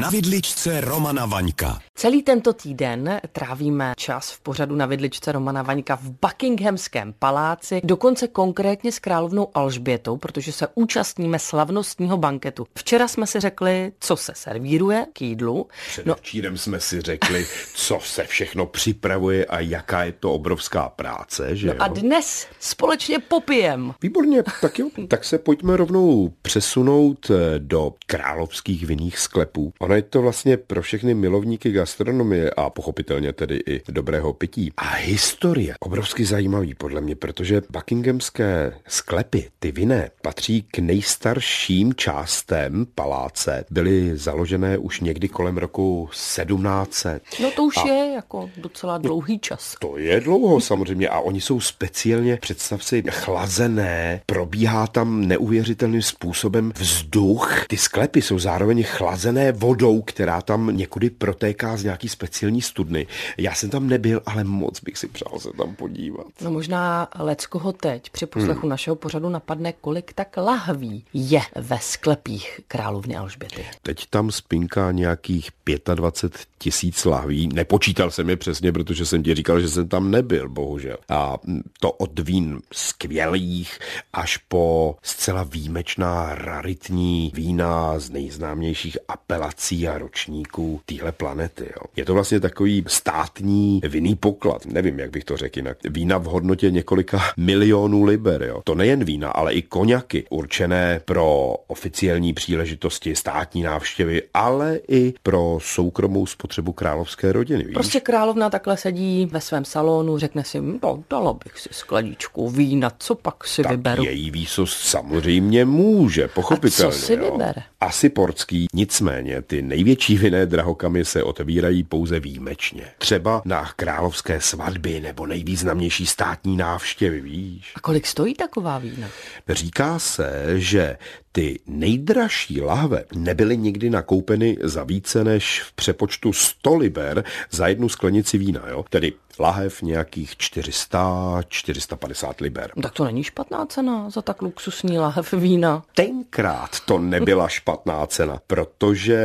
Na vidličce Romana Vaňka. Celý tento týden trávíme čas v pořadu na vidličce Romana Vaňka v Buckinghamském paláci, dokonce konkrétně s královnou Alžbětou, protože se účastníme slavnostního banketu. Včera jsme si řekli, co se servíruje k jídlu. Předevčírem no, jsme si řekli, co se všechno připravuje a jaká je to obrovská práce, že no jo? a dnes společně popijem. Výborně, tak jo, tak se pojďme rovnou přesunout eh, do královských vinných sklepů. Ono je to vlastně pro všechny milovníky gastronomie a pochopitelně tedy i dobrého pití. A historie, obrovsky zajímavý podle mě, protože buckinghamské sklepy, ty vinné, patří k nejstarším částem paláce. Byly založené už někdy kolem roku 1700. No to už a je jako docela dlouhý čas. to je dlouho samozřejmě a oni jsou speciálně, představ si, chlazené, probíhá tam neuvěřitelným způsobem vzduch. Ty sklepy jsou zároveň chlazené vodou, která tam někudy protéká z nějaký speciální studny. Já jsem tam nebyl, ale moc bych si přál se tam podívat. No možná leckoho teď při poslechu hmm. našeho pořadu napadne, kolik tak lahví je ve sklepích královny Alžběty. Teď tam spinká nějakých 25 tisíc lahví. Nepočítal jsem je přesně, protože jsem ti říkal, že jsem tam nebyl, bohužel. A to od vín skvělých až po zcela výjimečná raritní vína z nejznámějších apelací a ročníků téhle planety. Jo. Je to vlastně takový státní vinný poklad. Nevím, jak bych to řekl jinak. Vína v hodnotě několika milionů liber. Jo. To nejen vína, ale i koněky určené pro oficiální příležitosti, státní návštěvy, ale i pro soukromou spotřebu královské rodiny. Víš? Prostě královna takhle sedí ve svém salonu, řekne si, no dala bych si skleničku vína, co pak si tak vyberu. její výsost samozřejmě může, pochopitelně. A co si jo. vybere? Asi portský, nicméně ty největší vinné drahokamy se otevírají pouze výjimečně. Třeba na královské svatby nebo nejvýznamnější státní návštěvy, víš. A kolik stojí taková vína? Říká se, že ty nejdražší lahve nebyly nikdy nakoupeny za více než v přepočtu 100 liber za jednu sklenici vína, jo? Tedy lahev nějakých 400, 450 liber. Tak to není špatná cena za tak luxusní lahev vína. Tenkrát to nebyla špatná cena, protože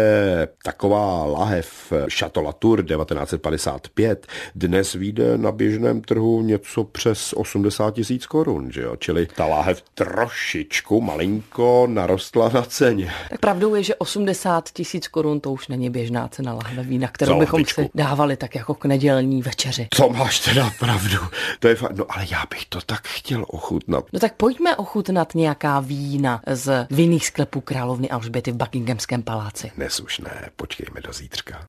taková lahev Chateau Latour 1955 dnes vyjde na běžném trhu něco přes 80 tisíc korun, že jo? Čili ta lahev trošičku malinko narostla na ceně. Tak pravdou je, že 80 tisíc korun to už není běžná cena lahve vína, kterou Za bychom si dávali tak jako k nedělní večeři. To máš teda pravdu. To je fakt, no ale já bych to tak chtěl ochutnat. No tak pojďme ochutnat nějaká vína z vinných sklepů královny Alžběty v Buckinghamském paláci. Dnes už ne, počkejme do zítřka.